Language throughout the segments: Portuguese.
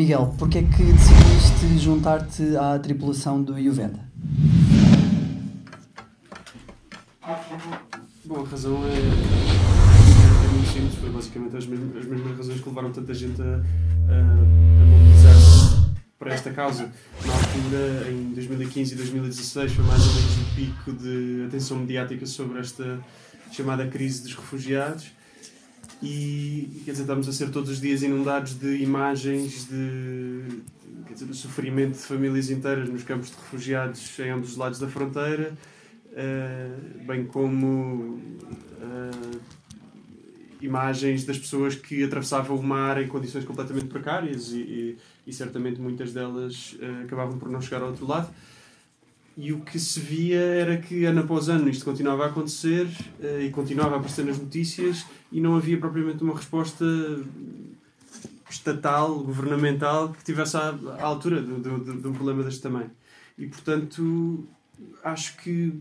Miguel, porquê é que decidiste juntar-te à tripulação do Juventa? Bom, a razão é, simples, foi basicamente as mesmas, as mesmas razões que levaram tanta gente a, a, a mobilizar-se para esta causa. Na altura, em 2015 e 2016, foi mais ou menos o pico de atenção mediática sobre esta chamada crise dos refugiados e quer dizer, estamos a ser todos os dias inundados de imagens de quer dizer, do sofrimento de famílias inteiras nos campos de refugiados em ambos os lados da fronteira, uh, bem como uh, imagens das pessoas que atravessavam o mar em condições completamente precárias e, e, e certamente muitas delas uh, acabavam por não chegar ao outro lado. E o que se via era que ano após ano isto continuava a acontecer uh, e continuava a aparecer nas notícias e não havia propriamente uma resposta estatal, governamental, que tivesse à, à altura de, de, de, um problema deste tamanho. E portanto, acho que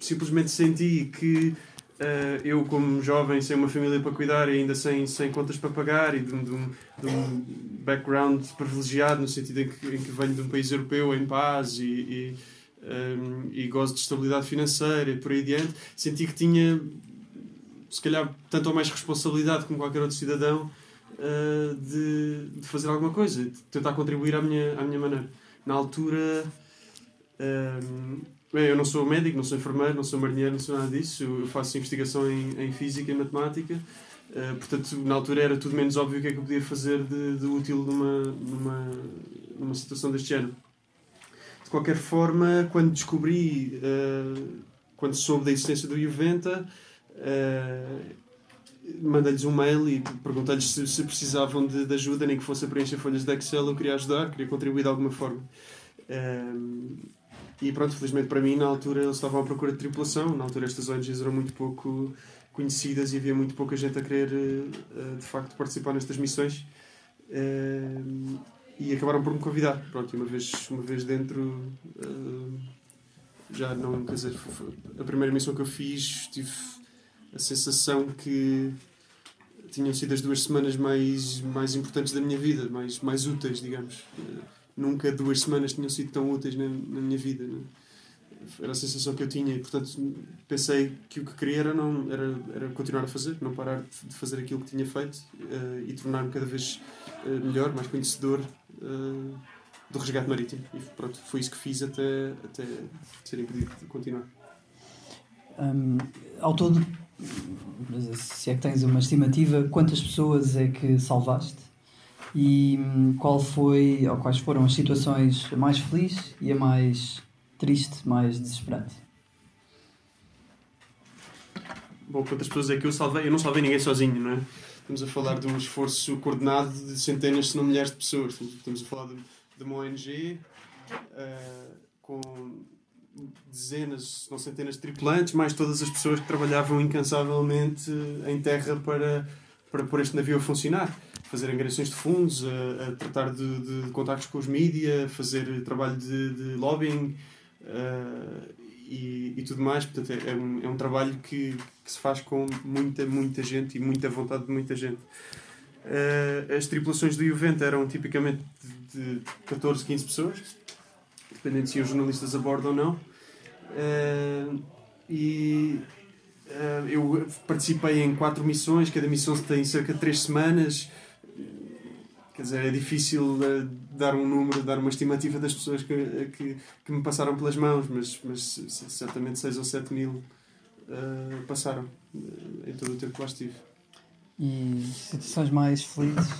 simplesmente senti que uh, eu, como jovem, sem uma família para cuidar e ainda sem, sem contas para pagar e de, de, um, de um background privilegiado, no sentido em que, em que venho de um país europeu em paz e, e, um, ehm, e gozo de estabilidade financeira e por aí adiante, senti que tinha, se calhar, tanto ou mais responsabilidade como qualquer outro cidadão uh, de, de, fazer alguma coisa, de tentar contribuir à minha, à minha maneira. Na altura. Um, ehm, Bem, eu não sou médico, não sou enfermeiro, não sou marinheiro, não sou nada disso. Eu faço investigação em, em física e matemática. Uh, portanto, na altura era tudo menos óbvio o que é que eu podia fazer de, de útil numa, numa, numa situação deste género. De qualquer forma, quando descobri, uh, quando soube da existência do Juventa, uh, mandei-lhes um mail e perguntei-lhes se, se, precisavam de, de, ajuda, nem que fosse a preencher folhas de Excel. Eu queria ajudar, queria contribuir de alguma forma. Uh, e pronto, felizmente para mim, na altura eles estavam à procura de tripulação. Na altura estas ONGs eram muito pouco conhecidas e havia muito pouca gente a querer eh, de facto participar nestas missões. Eh, e acabaram por me convidar. Pronto, uma vez, uma vez dentro, eh, já não, quer dizer, a primeira missão que eu fiz, tive a sensação que tinham sido as duas semanas mais, mais importantes da minha vida, mais, mais úteis, digamos nunca duas semanas tinham sido tão úteis na, na minha vida. Né? Era a sensação que eu tinha e, portanto, pensei que o que queria era, não, era, era continuar a fazer, não parar de fazer aquilo que tinha feito uh, e tornar-me cada vez uh, melhor, mais conhecedor uh, do resgate marítimo. E pronto, foi isso que fiz até, até ser impedido de continuar. Um, ao todo, se é que tens uma estimativa, quantas pessoas é que salvaste? E hum, qual foi, ou quais foram as situações mais felizes e a mais triste, mais desesperante? Bom, quantas pessoas é que eu salvei? Eu não salvei ninguém sozinho, não é? Estamos a falar de um esforço coordenado de centenas, se não milhares de pessoas. Estamos a falar de, de uma ONG uh, com dezenas, se não centenas de tripulantes, mais todas as pessoas que trabalhavam incansavelmente em terra para, para pôr este navio a funcionar fazer angariações de fundos, a, a tratar de, de, de, contactos com os mídia, fazer trabalho de, de lobbying uh, e, e, tudo mais. Portanto, é, é, um, é um trabalho que, que, se faz com muita, muita gente e muita vontade de muita gente. Uh, as tripulações do Juventa eram tipicamente de 14, 15 pessoas, dependendo se iam jornalistas a bordo ou não. Uh, e eu participei em quatro missões, cada missão tem cerca de três semanas. Quer dizer, é difícil uh, dar um número, dar uma estimativa das pessoas que, que, que me passaram pelas mãos, mas, mas certamente 6 ou 7 mil uh, passaram uh, em todo o tempo que lá estive. E situações mais felizes,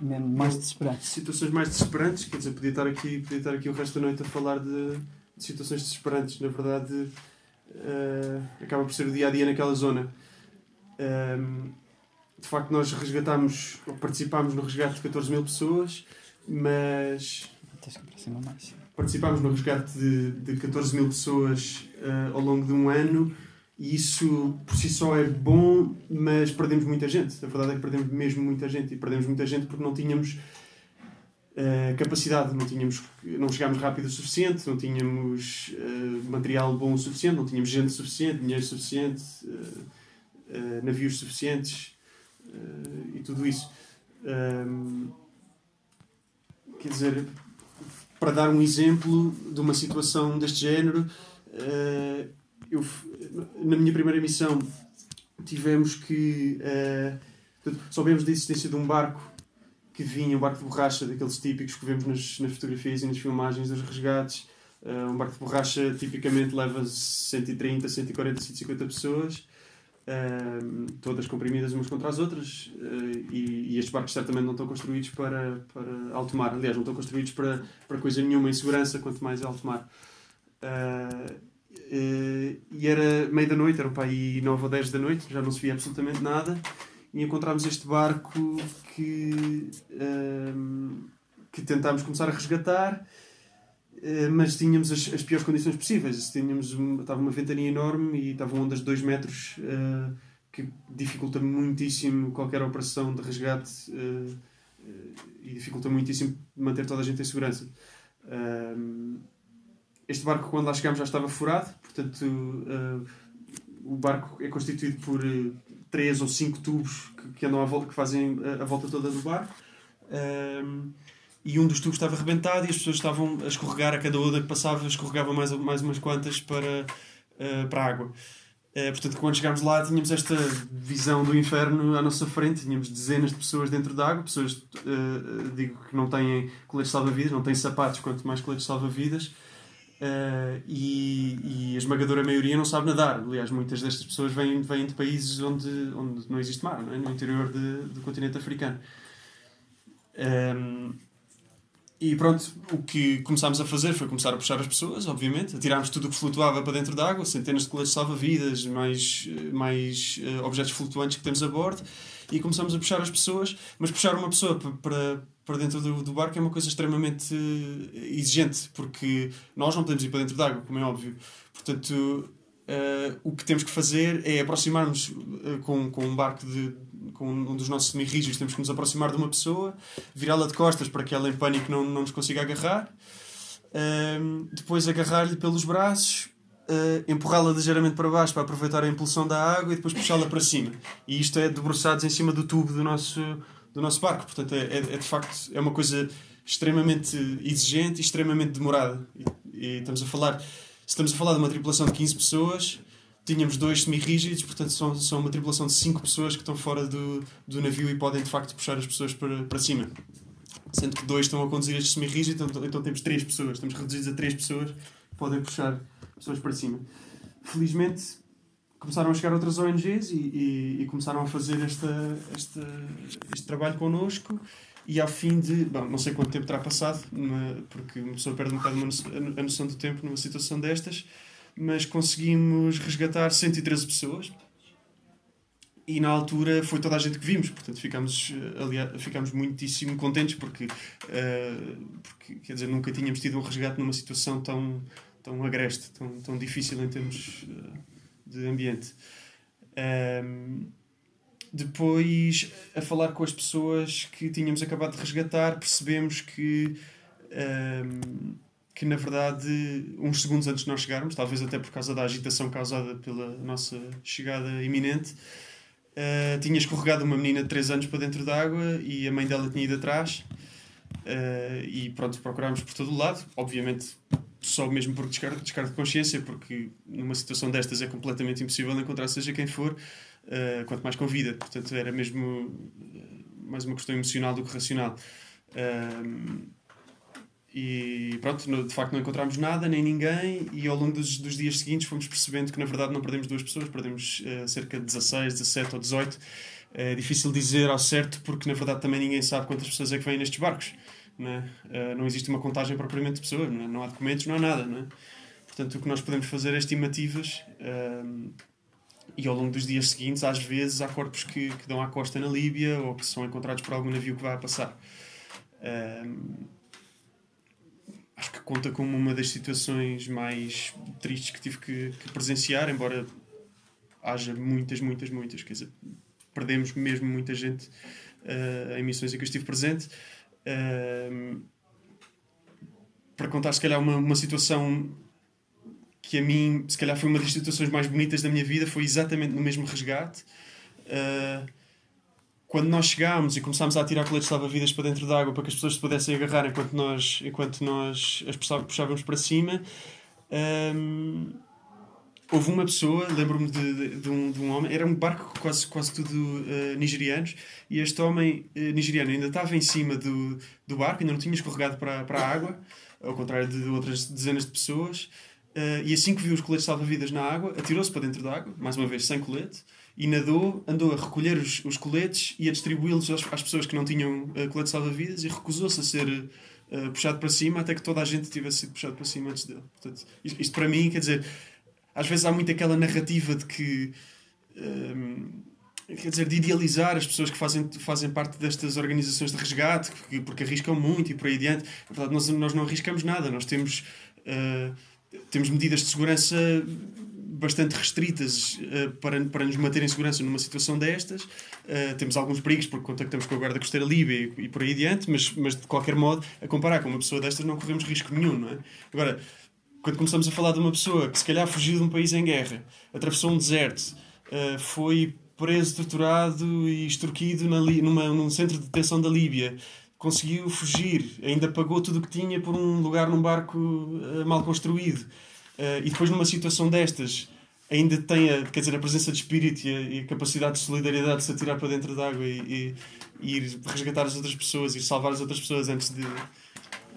mesmo mais desesperantes? Situações mais desesperantes, quer dizer, podia estar aqui, podia estar aqui o resto da noite a falar de, de situações desesperantes. Na verdade, acaba por ser o dia a dia naquela zona. Um, de facto, nós resgatámos, participámos no resgate de 14 mil pessoas, mas. Participámos no resgate de, de 14 mil pessoas uh, ao longo de um ano e isso por si só é bom, mas perdemos muita gente. A verdade é que perdemos mesmo muita gente e perdemos muita gente porque não tínhamos uh, capacidade, não, tínhamos, não chegámos rápido o suficiente, não tínhamos uh, material bom o suficiente, não tínhamos gente suficiente, dinheiro suficiente, navios suficientes e tudo isso. Um, quer dizer, para dar um exemplo de uma situação deste género, uh, eu, na minha primeira missão tivemos que. Uh, soubemos da existência de um barco que vinha, um barco de borracha, daqueles típicos que vemos nas, nas fotografias e nas filmagens dos resgates. Uh, um barco de borracha tipicamente leva 130, 140, 150 pessoas. Uh, todas comprimidas umas contra as outras uh, e, e, estes barcos certamente não estão construídos para, para alto mar. Aliás não estão construídos para, para coisa nenhuma em segurança quanto mais alto mar. Uh, e era meio da noite, era para aí 9 ou 10 da noite já não se via absolutamente nada e encontramos este barco que, que tentámos começar a resgatar mas tínhamos as, as, piores condições possíveis. Tínhamos, estava uma ventania enorme e estavam ondas de 2 metros uh, que dificulta muitíssimo qualquer operação de resgate uh, e dificulta muitíssimo manter toda a gente em segurança. este barco, quando lá chegámos, já estava furado, portanto, o barco é constituído por três ou cinco tubos que, que andam à volta, que fazem a, a volta toda do barco e um dos tubos estava arrebentado e as pessoas estavam a escorregar a cada onda que passava, escorregava mais, mais umas quantas para, uh, para a água. Uh, portanto, quando chegámos lá, tínhamos esta visão do inferno à nossa frente, tínhamos dezenas de pessoas dentro da água, pessoas, uh, digo, que não têm coletes salva-vidas, não têm sapatos, quanto mais coletes salva-vidas. E, e, a esmagadora maioria não sabe nadar. Aliás, muitas destas pessoas vêm, vêm de países onde, onde não existe mar, não é? no interior de, do continente africano. Um, ehm, e pronto, o que começámos a fazer foi começar a puxar as pessoas, obviamente, a tirarmos tudo o que flutuava para dentro da água, centenas de coletes salva-vidas, mais, mais uh, objetos flutuantes que temos a bordo, e começámos a puxar as pessoas, mas puxar uma pessoa para, para dentro do, do barco é uma coisa extremamente uh, exigente, porque nós não podemos ir para dentro da água, como é óbvio. Portanto, uh, o que temos que fazer é aproximar-nos com, com um barco de, com um dos nossos semi-rígidos, temos que nos aproximar de uma pessoa, virá-la de costas para que ela em pânico não, não nos consiga agarrar, depois agarrar-lhe pelos braços, uh, empurrá-la ligeiramente para baixo para aproveitar a impulsão da água e depois puxá-la para cima. E isto é debruçados em cima do tubo do nosso, do nosso barco. Portanto, é, é, é de facto é uma coisa extremamente exigente e extremamente demorada. E, e estamos a falar, estamos a falar de uma tripulação de 15 pessoas tínhamos dois semi-rígidos, portanto são, são uma tripulação de cinco pessoas que estão fora do, do navio e podem de facto puxar as pessoas para, para cima. Sendo que dois estão a conduzir este semi-rígido, então, então temos três pessoas, estamos reduzidos a três pessoas que podem puxar pessoas para cima. Felizmente começaram a chegar outras ONGs e, e, e começaram a fazer esta, esta, este trabalho connosco e ao fim de, bom, não sei quanto tempo terá passado, porque uma pessoa perde um bocado a noção do tempo numa situação destas, mas conseguimos resgatar 113 pessoas e na altura foi toda a gente que vimos, portanto ficámos, eh, aliás, ficámos muitíssimo contentes porque, uh, porque quer dizer, nunca tínhamos tido um resgate numa situação tão, tão agreste, tão, tão difícil em termos uh, de ambiente. Um, ehm, depois, a falar com as pessoas que tínhamos acabado de resgatar, percebemos que um, ehm, que na verdade, uns segundos antes de nós chegarmos, talvez até por causa da agitação causada pela nossa chegada iminente, uh, tinha escorregado uma menina de 3 anos para dentro da água e a mãe dela tinha ido atrás. Uh, e pronto, procurámos por todo o lado, obviamente só mesmo por descargo, descargo de consciência, porque numa situação destas é completamente impossível encontrar seja quem for, uh, quanto mais com vida. Portanto, era mesmo mais uma questão emocional do que racional. Uh, e pronto, de facto não encontramos nada, nem ninguém, e ao longo dos, dos dias seguintes fomos percebendo que na verdade não perdemos duas pessoas, perdemos uh, cerca de 16, 17 ou 18. É difícil dizer ao certo porque na verdade também ninguém sabe quantas pessoas é que vêm nestes barcos. Né? Uh, não existe uma contagem propriamente de pessoas, né? não há documentos, não há nada. Né? Portanto, o que nós podemos fazer é estimativas. Uh, e ao longo dos dias seguintes, às vezes, há corpos que, que dão à costa na Líbia ou que são encontrados por algum navio que vai a passar. Uh, acho que conta como uma das situações mais tristes que tive que, que, presenciar, embora haja muitas, muitas, muitas. Quer dizer, perdemos mesmo muita gente uh, em missões em que eu estive presente. Uh, para contar, se calhar, uma, uma situação que a mim, se calhar, foi uma das situações mais bonitas da minha vida, foi exatamente no mesmo resgate. Uh, quando nós chegámos e começámos a atirar coletes salva-vidas para dentro da água para que as pessoas se pudessem agarrar enquanto nós, enquanto nós as puxávamos para cima, houve uma pessoa, lembro-me de, de, de, um, de um homem, era um barco quase, quase tudo uh, nigerianos, e este homem uh, nigeriano ainda estava em cima do, do barco, ainda não tinha escorregado para, para a água, ao contrário de outras dezenas de pessoas. Uh, e assim que viu os coletes salva-vidas na água, atirou-se para dentro da água, mais uma vez sem colete, e nadou, andou a recolher os, os coletes e a distribuí-los às, pessoas que não tinham uh, colete salva-vidas e recusou-se a ser uh, puxado para cima até que toda a gente tivesse sido puxado para cima antes dele. Portanto, isto, isto, para mim, quer dizer, às vezes há muito aquela narrativa de que. Um, quer dizer, de idealizar as pessoas que fazem, fazem parte destas organizações de resgate, porque, porque arriscam muito e por aí adiante. Na verdade, nós, nós não arriscamos nada, nós temos. Uh, temos medidas de segurança bastante restritas uh, para, para nos manter em segurança numa situação destas. Uh, temos alguns perigos porque contactamos com a Guarda Costeira Líbia e, e, por aí adiante, mas, mas de qualquer modo, a comparar com uma pessoa destas, não corremos risco nenhum, não é? Agora, quando começamos a falar de uma pessoa que se calhar fugiu de um país em guerra, atravessou um deserto, uh, foi preso, torturado e extorquido na, numa, num centro de detenção da Líbia, conseguiu fugir, ainda pagou tudo o que tinha por um lugar num barco mal construído. Uh, e depois, numa situação destas, ainda tem a, quer dizer, a presença de espírito e a, e a capacidade de solidariedade de se atirar para dentro da água e, e, e, ir resgatar as outras pessoas e salvar as outras pessoas antes, de,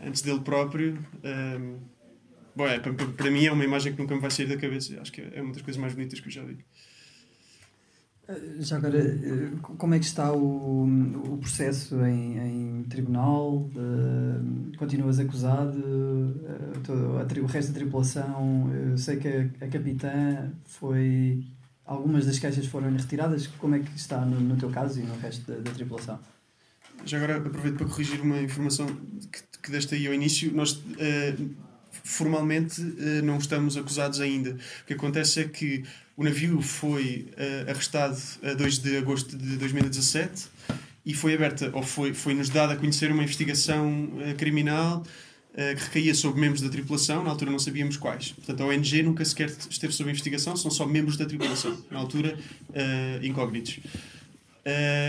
antes dele próprio. Um, bom, é, para, para mim é uma imagem que nunca me vai sair da cabeça. Acho que é uma das coisas mais bonitas que eu já vi. Eh, já agora, eh, como é que está o, o processo em, em tribunal? Uh, continuas acusado? Uh, todo, a, o resto da tripulação? Eu sei que a, a capitã foi. Algumas das queixas foram retiradas. Como é que está no, no teu caso e no resto da, da tripulação? Já agora aproveito para corrigir uma informação que, que deste aí ao início. Nós. Uh, formalmente não estamos acusados ainda. O que acontece é que o navio foi uh, arrestado a 2 de agosto de 2017 e foi aberta, ou foi, foi nos dada a conhecer uma investigação uh, criminal uh, que recaía sobre membros da tripulação, na altura não sabíamos quais. Portanto, a ONG nunca sequer esteve sob investigação, são só membros da tripulação, na altura incógnitos.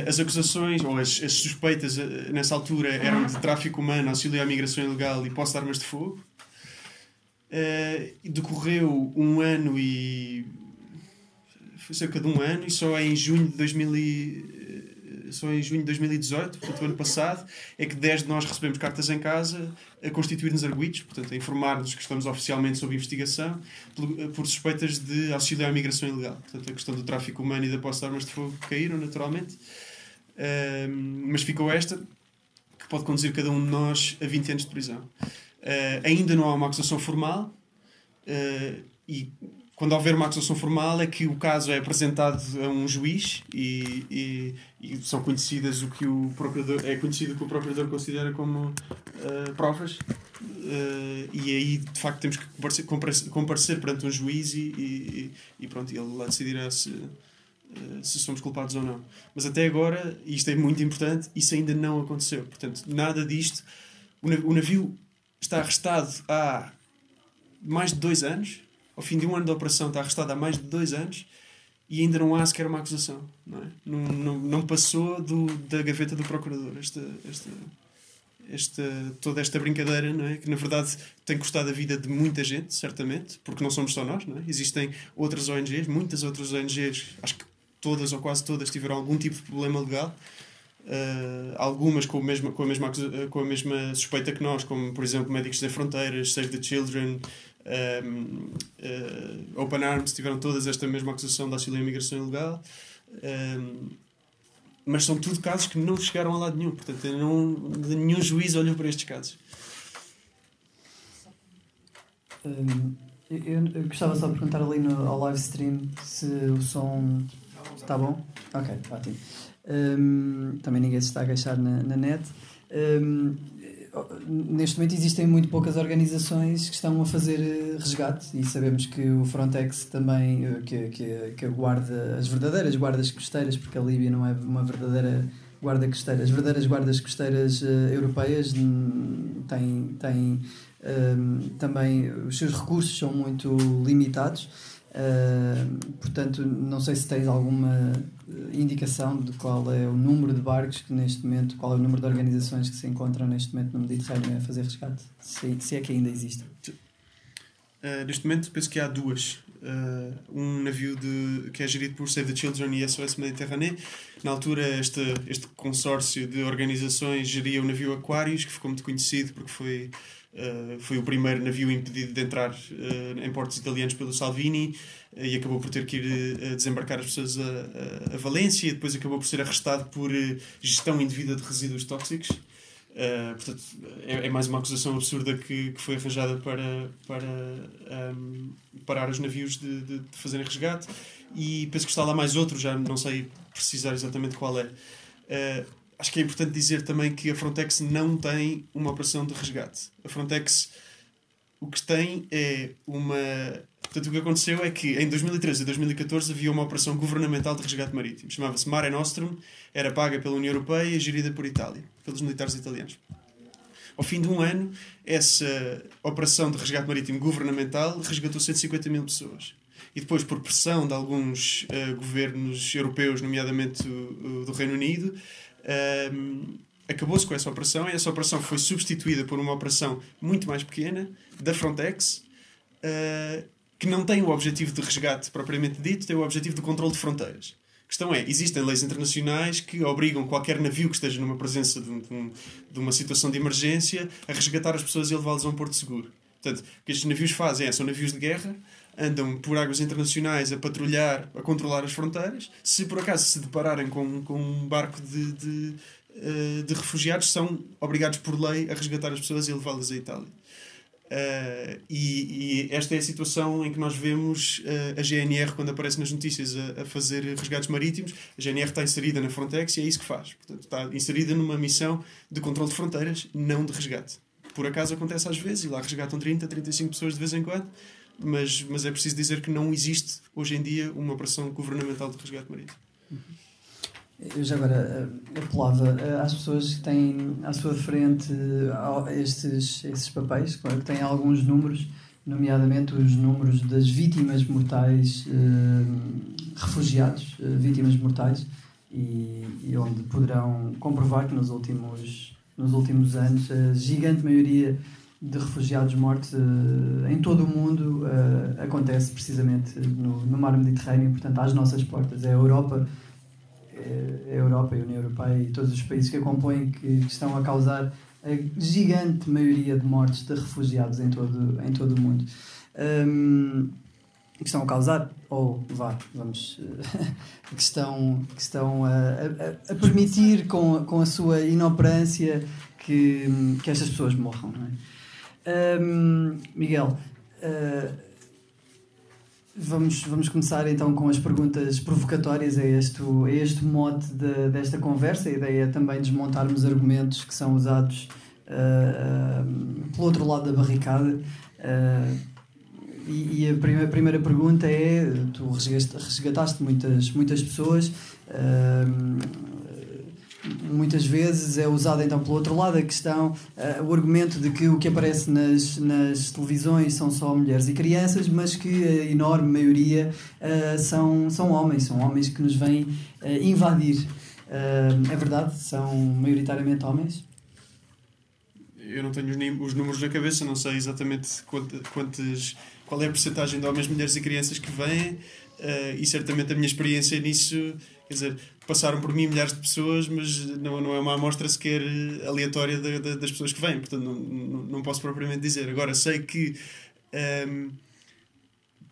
as acusações, ou as, as suspeitas nessa altura eram de tráfico humano, auxílio à migração ilegal e posse de armas de fogo. decorreu um ano e cerca de um ano e só em junho de 2000 e, eh, só em junho de 2018, portanto, o ano passado, é que 10 de nós recebemos cartas em casa a constituir-nos arguidos, portanto, a informar-nos que estamos oficialmente sob investigação por, por, suspeitas de auxílio à migração ilegal. Portanto, a questão do tráfico humano e da posse de armas de fogo caíram, naturalmente. Uh, mas ficou esta, que pode conduzir cada um de nós a 20 anos de prisão. Uh, ainda não há uma acusação formal uh, e quando houver uma acusação formal é que o caso é apresentado a um juiz e, e, e são conhecidas o que o procurador é conhecido o que o procurador considera como uh, provas. Uh, e aí de facto temos que comparecer, comparecer, comparecer perante um juiz e, e, pronto ele lá decidirá se uh, se somos culpados ou não. Mas até agora e isto é muito importante isso ainda não aconteceu. Portanto nada disto o navio está arrestado há mais de dois anos ao fim de um ano de operação, está arrestado há mais de dois anos e ainda não há sequer uma acusação. Não, é? não, não, não passou do, da gaveta do procurador esta, esta, esta, toda esta brincadeira, não é? que na verdade tem custado a vida de muita gente, certamente, porque não somos só nós. Não é? Existem outras ONGs, muitas outras ONGs, acho que todas ou quase todas tiveram algum tipo de problema legal. Uh, algumas com, o mesmo, com, a mesma, com a mesma suspeita que nós, como por exemplo Médicos Sem Fronteiras, Save the Children, um, uh, Open Arms tiveram todas esta mesma acusação de auxílio à imigração ilegal. Um, mas são tudo casos que não chegaram a lado nenhum. Portanto, não, nenhum juiz olhou para estes casos. Eu, eu, gostava só de perguntar ali no, ao live stream se o som está bom. Ok, ótimo. Também ninguém se está a queixar na, na net. Neste momento existem muito poucas organizações que estão a fazer eh, resgate e sabemos que o Frontex também eh, que, que, que guarda as verdadeiras guardas costeiras, porque a Líbia não é uma verdadeira guarda costeira. As verdadeiras guardas costeiras uh, europeias têm, têm uh, também os seus recursos são muito limitados. Uh, portanto, não sei se tens alguma indicação indicação de qual é o número de barcos que neste momento, qual é o número de organizações que se encontram neste momento no Mediterrâneo a fazer resgate? Se, se é que ainda existem. Uh, neste momento penso que há duas. Uh, um navio de, que é gerido por Save the Children e SOS Mediterrâneo. Na altura, este, este consórcio de organizações geria o navio Aquarius, que ficou muito conhecido porque foi, uh, foi o primeiro navio impedido de entrar uh, em portos italianos pelo Salvini e acabou por ter que ir desembarcar as pessoas a, a, a, Valência e depois acabou por ser arrestado por gestão indevida de resíduos tóxicos. Uh, portanto, é, é, mais uma acusação absurda que, que foi arranjada para, para um, parar os navios de, de, de, fazerem resgate. E penso que está lá mais outro, já não sei precisar exatamente qual é. Acho que é importante dizer também que a Frontex não tem uma operação de resgate. A Frontex o que tem é uma. Portanto, o que aconteceu é que em 2013 e 2014 havia uma operação governamental de resgate marítimo. Chamava-se Mare Nostrum, era paga pela União Europeia e gerida por Itália, pelos militares italianos. Ao fim de um ano, essa operação de resgate marítimo governamental resgatou 150 mil pessoas. E depois, por pressão de alguns uh, governos europeus, nomeadamente o, o do Reino Unido, uh, acabou-se com essa operação e essa operação foi substituída por uma operação muito mais pequena da Frontex uh, que não tem o objetivo de resgate propriamente dito, tem o objetivo de controle de fronteiras. A questão é, existem leis internacionais que obrigam qualquer navio que esteja numa presença de, um, de uma situação de emergência a resgatar as pessoas e levá-las a um porto seguro. Portanto, o que estes navios fazem é, são navios de guerra, andam por águas internacionais a patrulhar, a controlar as fronteiras. Se por acaso se depararem com, com um barco de, de eh, de refugiados são obrigados por lei a resgatar as pessoas e levá-las à Itália. Uh, e, e, esta é a situação em que nós vemos uh, a GNR, quando aparece nas notícias, a, a, fazer resgates marítimos. A GNR está inserida na Frontex e é isso que faz. Portanto, está inserida numa missão de controle de fronteiras, não de resgate. Por acaso acontece às vezes, e lá resgatam 30, 35 pessoas de vez em quando, mas, mas é preciso dizer que não existe hoje em dia uma operação governamental de resgate marítimo. Eu já agora eh, apelava eh, às pessoas que têm à sua frente estes, estes papéis, que têm alguns números, nomeadamente os números das vítimas mortais, eh, refugiados, vítimas mortais, e, e, onde poderão comprovar que nos últimos, nos últimos anos a gigante maioria de refugiados mortos em todo o mundo acontece precisamente no, no mar Mediterrâneo, portanto às nossas portas. É a Europa a Europa a União Europeia e todos os países que a compõem que estão a causar a gigante maioria de mortes de refugiados em todo, em todo o mundo. Um, que estão a causar, ou vá, vamos, que estão, que estão a, a, a, permitir com, com a sua inoperância que, que estas pessoas morram. Não é? Um, Miguel, uh, Vamos, vamos começar então com as perguntas provocatórias a este, a este mote de, desta conversa. A ideia é também desmontarmos argumentos que são usados uh, pelo outro lado da barricada. Uh, e, e, a primeira, primeira pergunta é: tu resgataste muitas, muitas pessoas muitas vezes é usada então pelo outro lado a questão, uh, o argumento de que o que aparece nas, nas televisões são só mulheres e crianças, mas que a enorme maioria uh, são, são homens, são homens que nos vêm uh, invadir. é verdade? São maioritariamente homens? Eu não tenho os números na cabeça, não sei exatamente quantas, qual é a porcentagem de homens, mulheres e crianças que vêm, e certamente a minha experiência nisso, quer dizer, passaram por mim milhares de pessoas, mas não, não é uma amostra sequer aleatória de, de, das pessoas que vêm, portanto não, não, não, posso propriamente dizer. Agora, sei que, um,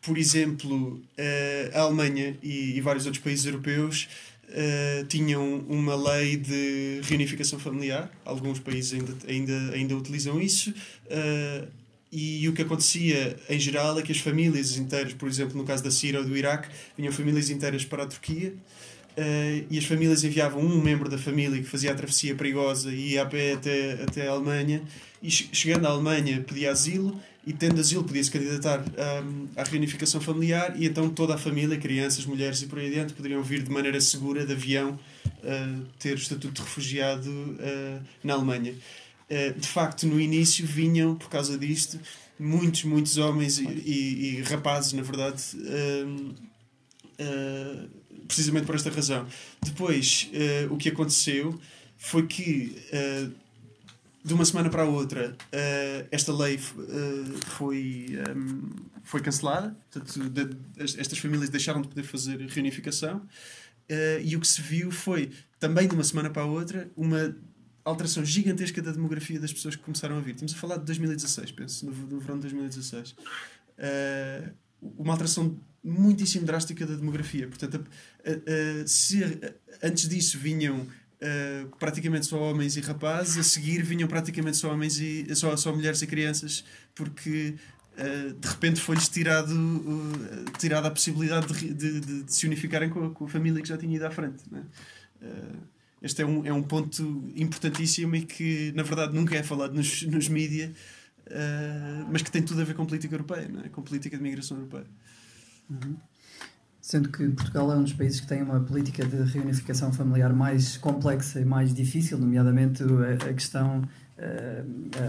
por exemplo, uh, a Alemanha e, e, vários outros países europeus uh, tinham uma lei de reunificação familiar, alguns países ainda, ainda, ainda utilizam isso. Uh, e o que acontecia em geral é que as famílias inteiras, por exemplo, no caso da Síria ou do Iraque, vinham famílias inteiras para a Turquia Uh, e as famílias enviavam um membro da família que fazia a travessia perigosa e ia a pé até, até a Alemanha e chegando à Alemanha pedia asilo e tendo asilo podia-se candidatar um, à reunificação familiar e então toda a família, crianças, mulheres e por aí adiante poderiam vir de maneira segura de avião uh, ter o estatuto de refugiado uh, na Alemanha. de facto, no início vinham, por causa disto, muitos, muitos homens e, e, e rapazes, na verdade, precisamente por esta razão. Depois, uh, o que aconteceu foi que, uh, de uma semana para a outra, uh, esta lei foi, um, foi cancelada. Portanto, de, estas famílias deixaram de poder fazer reunificação. e o que se viu foi, também de uma semana para a outra, uma alteração gigantesca da demografia das pessoas que começaram a vir. Estamos a falar de 2016, penso, no, no verão de 2016. Uh, uma alteração muitíssimo drástica da demografia. Portanto, se antes disso vinham uh, praticamente só homens e rapazes, a seguir vinham praticamente só homens e só, só mulheres e crianças, porque uh, de repente foi-lhes tirado, uh, tirada a possibilidade de, de, de, de se unificarem com a, com a, família que já tinha ido à frente. Né? este é um, é um ponto importantíssimo e que, na verdade, nunca é falado nos, nos mídias, mas que tem tudo a ver com política europeia, né? com política de migração europeia. Uhum. Sendo que Portugal é um dos países que tem uma política de reunificação familiar mais complexa e mais difícil, nomeadamente a, a questão, eh,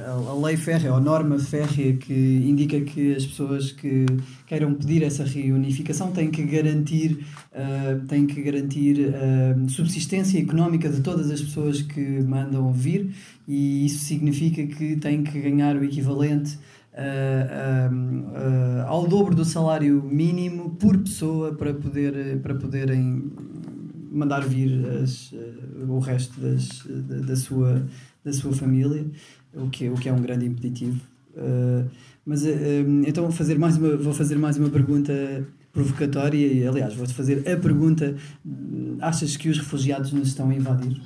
a, lei férrea, ou a norma férrea que indica que as pessoas que queiram pedir essa reunificação têm que garantir, uh, têm que garantir a subsistência económica de todas as pessoas que mandam vir e isso significa que têm que ganhar o equivalente uh, ao dobro do salário mínimo por pessoa para, poder, para poderem mandar vir as, o resto das, da, da, sua, da sua família, o que, o que é um grande impeditivo. mas então vou fazer, mais uma, vou fazer mais uma pergunta provocatória e aliás vou-te fazer a pergunta achas que os refugiados nos estão a invadir?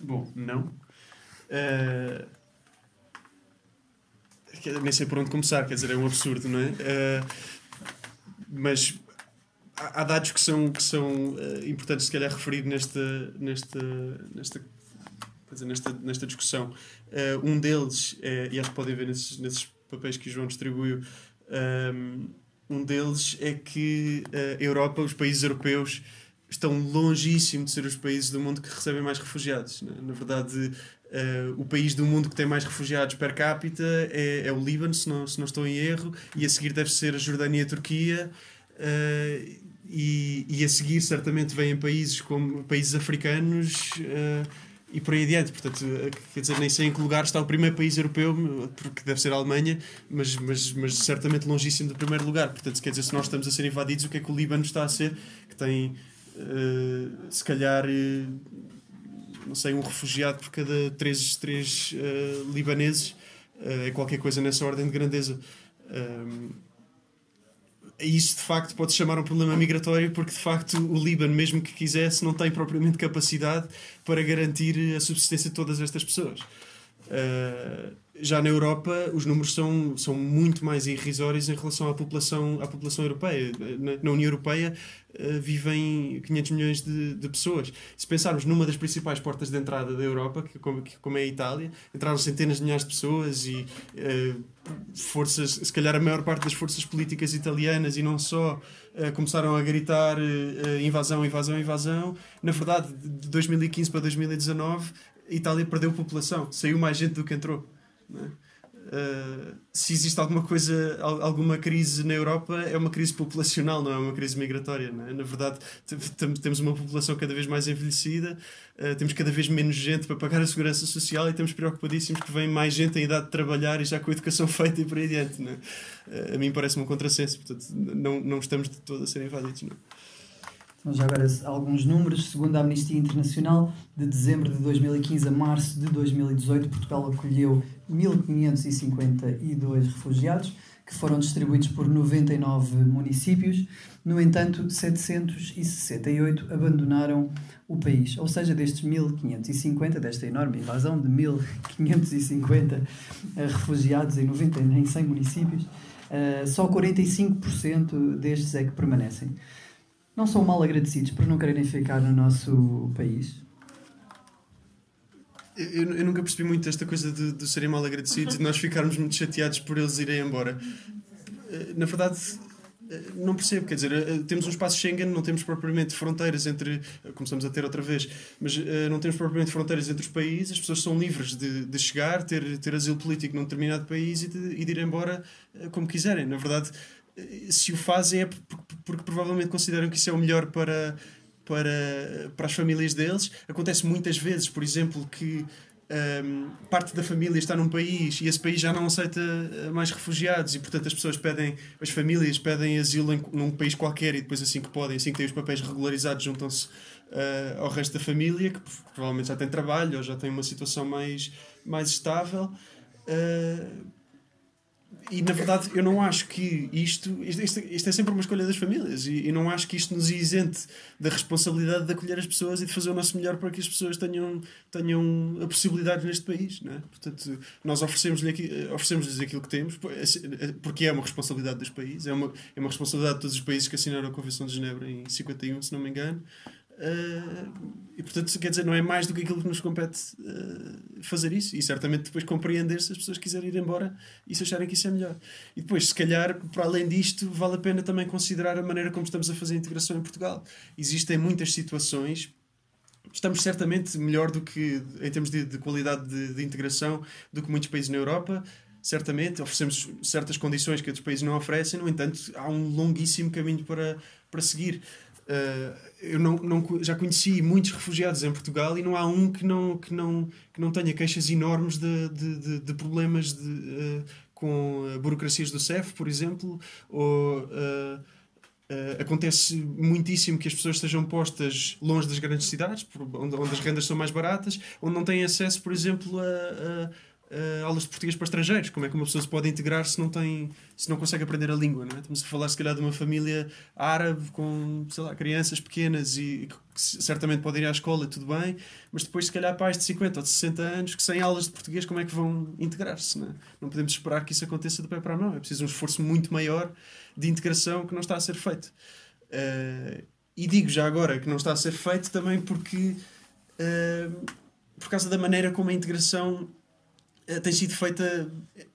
Bom, não. Uh, nem sei por onde começar, quer dizer, é um absurdo, não é? Uh, mas há, dados que são, que são uh, importantes, se calhar, referir nesta, nesta, nesta, nesta, nesta discussão. Uh, um deles, é, e acho que podem ver nesses, nesses papéis que o João distribuiu, um, um deles é que a Europa, os países europeus, estão longíssimo de ser os países do mundo que recebem mais refugiados. Né? Na verdade, Uh, o país do mundo que tem mais refugiados per capita é, é, o Líbano, se não, se não estou em erro, e a seguir deve ser a Jordânia e a Turquia. Uh, e, e a seguir, certamente, vêm países como países africanos uh, e por aí adiante. Portanto, quer dizer, nem sei em que lugar está o primeiro país europeu, porque deve ser a Alemanha, mas, mas, mas certamente longíssimo do primeiro lugar. Portanto, quer dizer, se nós estamos a ser invadidos, o que é que o Líbano está a ser? Que tem, se calhar não sei, um refugiado por cada três, três uh, libaneses, uh, é qualquer coisa nessa ordem de grandeza. Um, isso de facto pode chamar um problema migratório porque de facto o Líbano, mesmo que quisesse, não tem propriamente capacidade para garantir a subsistência de todas estas pessoas. Uh, já na Europa os números são, são muito mais irrisórios em relação à população, à população europeia. Na, na União Europeia uh, vivem 500 milhões de, de pessoas. Se pensarmos numa das principais portas de entrada da Europa, que, como, que, como é a Itália, entraram centenas de milhares de pessoas e uh, forças, se calhar a maior parte das forças políticas italianas e não só, uh, começaram a gritar invasão, invasão, invasão. Na verdade, de 2015 para 2019, Itália perdeu população, saiu mais gente do que entrou. Uh, se existe alguma coisa, alguma crise na Europa, é uma crise populacional, não é uma crise migratória. É? Na verdade, temos uma população cada vez mais envelhecida, uh, temos cada vez menos gente para pagar a segurança social e estamos preocupadíssimos que vem mais gente em idade de trabalhar e já com a educação feita e por aí adiante. Uh, a mim parece-me um contrassenso, portanto, não, não estamos de todo a ser invadidos. Não. Já agora, alguns números. Segundo a Amnistia Internacional, de dezembro de 2015 a março de 2018, Portugal acolheu 1.552 refugiados, que foram distribuídos por 99 municípios. No entanto, 768 abandonaram o país. Ou seja, destes 1.550, desta enorme invasão de 1.550 refugiados em, 90, em 100 municípios, eh, só 45% destes é que permanecem não são mal agradecidos por não quererem ficar no nosso país? Eu, eu nunca percebi muito esta coisa de, de serem mal agradecidos e de nós ficarmos muito chateados por eles irem embora. Eh, na verdade, eh, não percebo, quer dizer, eh, temos um espaço Schengen, não temos propriamente fronteiras entre. Começamos a ter outra vez, mas não temos propriamente fronteiras entre os países, as pessoas são livres de, de chegar, ter, ter asilo político num determinado país e de, e de ir embora como quiserem. Na verdade, se o fazem é porque, porque provavelmente consideram que isso é o melhor para, para, para as famílias deles. Acontece muitas vezes, por exemplo, que um, parte da família está num país e esse país já não aceita eh, mais refugiados e portanto as pessoas pedem, as famílias pedem asilo em, num país qualquer e depois assim que podem, assim que têm os papéis regularizados juntam-se uh, ao resto da família que provavelmente já tem trabalho ou já tem uma situação mais, mais estável uh, e na verdade eu não acho que isto, isto, isto é sempre uma escolha das famílias e, e, não acho que isto nos isente da responsabilidade de acolher as pessoas e de fazer o nosso melhor para que as pessoas tenham, tenham a possibilidade neste país não é? portanto nós oferecemos-lhes oferecemos aquilo que temos porque é uma responsabilidade dos países é uma, é uma responsabilidade de todos os países que assinaram a Convenção de Genebra em 51 se não me engano Uh, e portanto, quer dizer, não é mais do que aquilo que nos compete uh, fazer isso. E certamente depois compreender se as pessoas quiserem ir embora e se acharem que isso é melhor. E depois, se calhar, para além disto, vale a pena também considerar a maneira como estamos a fazer a integração em Portugal. Existem muitas situações. Estamos certamente melhor do que, em termos de, de qualidade de, de integração, do que muitos países na Europa certamente, oferecemos certas condições que outros países não oferecem, no entanto, há um longuíssimo caminho para, para seguir. Uh, eu não, não, já conheci muitos refugiados em Portugal e não há um que não, que não, que não tenha queixas enormes de, de, de, problemas de, uh, com burocracias do CEF, por exemplo, ou uh, acontece muitíssimo que as pessoas estejam postas longe das grandes cidades, onde, onde as rendas são mais baratas, onde não têm acesso, por exemplo, a uh, aulas de português para estrangeiros. Como é que uma pessoa se pode integrar se não, tem, se não consegue aprender a língua? Não é? Estamos a falar, se calhar, de uma família árabe com sei lá, crianças pequenas e que certamente podem ir à escola, tudo bem, mas depois, se calhar, pais de 50 ou de 60 anos que sem aulas de português, como é que vão integrar-se? Não, é? não podemos esperar que isso aconteça de pé para a mão. É preciso um esforço muito maior de integração que não está a ser feito. Uh, e digo já agora que não está a ser feito também porque. Uh, por causa da maneira como a integração tem sido feita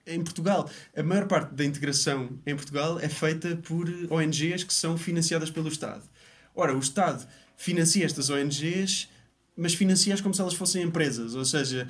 em Portugal. A maior parte da integração em Portugal é feita por ONGs que são financiadas pelo Estado. Ora, o Estado financia estas ONGs, mas financia-as como se elas fossem empresas, ou seja,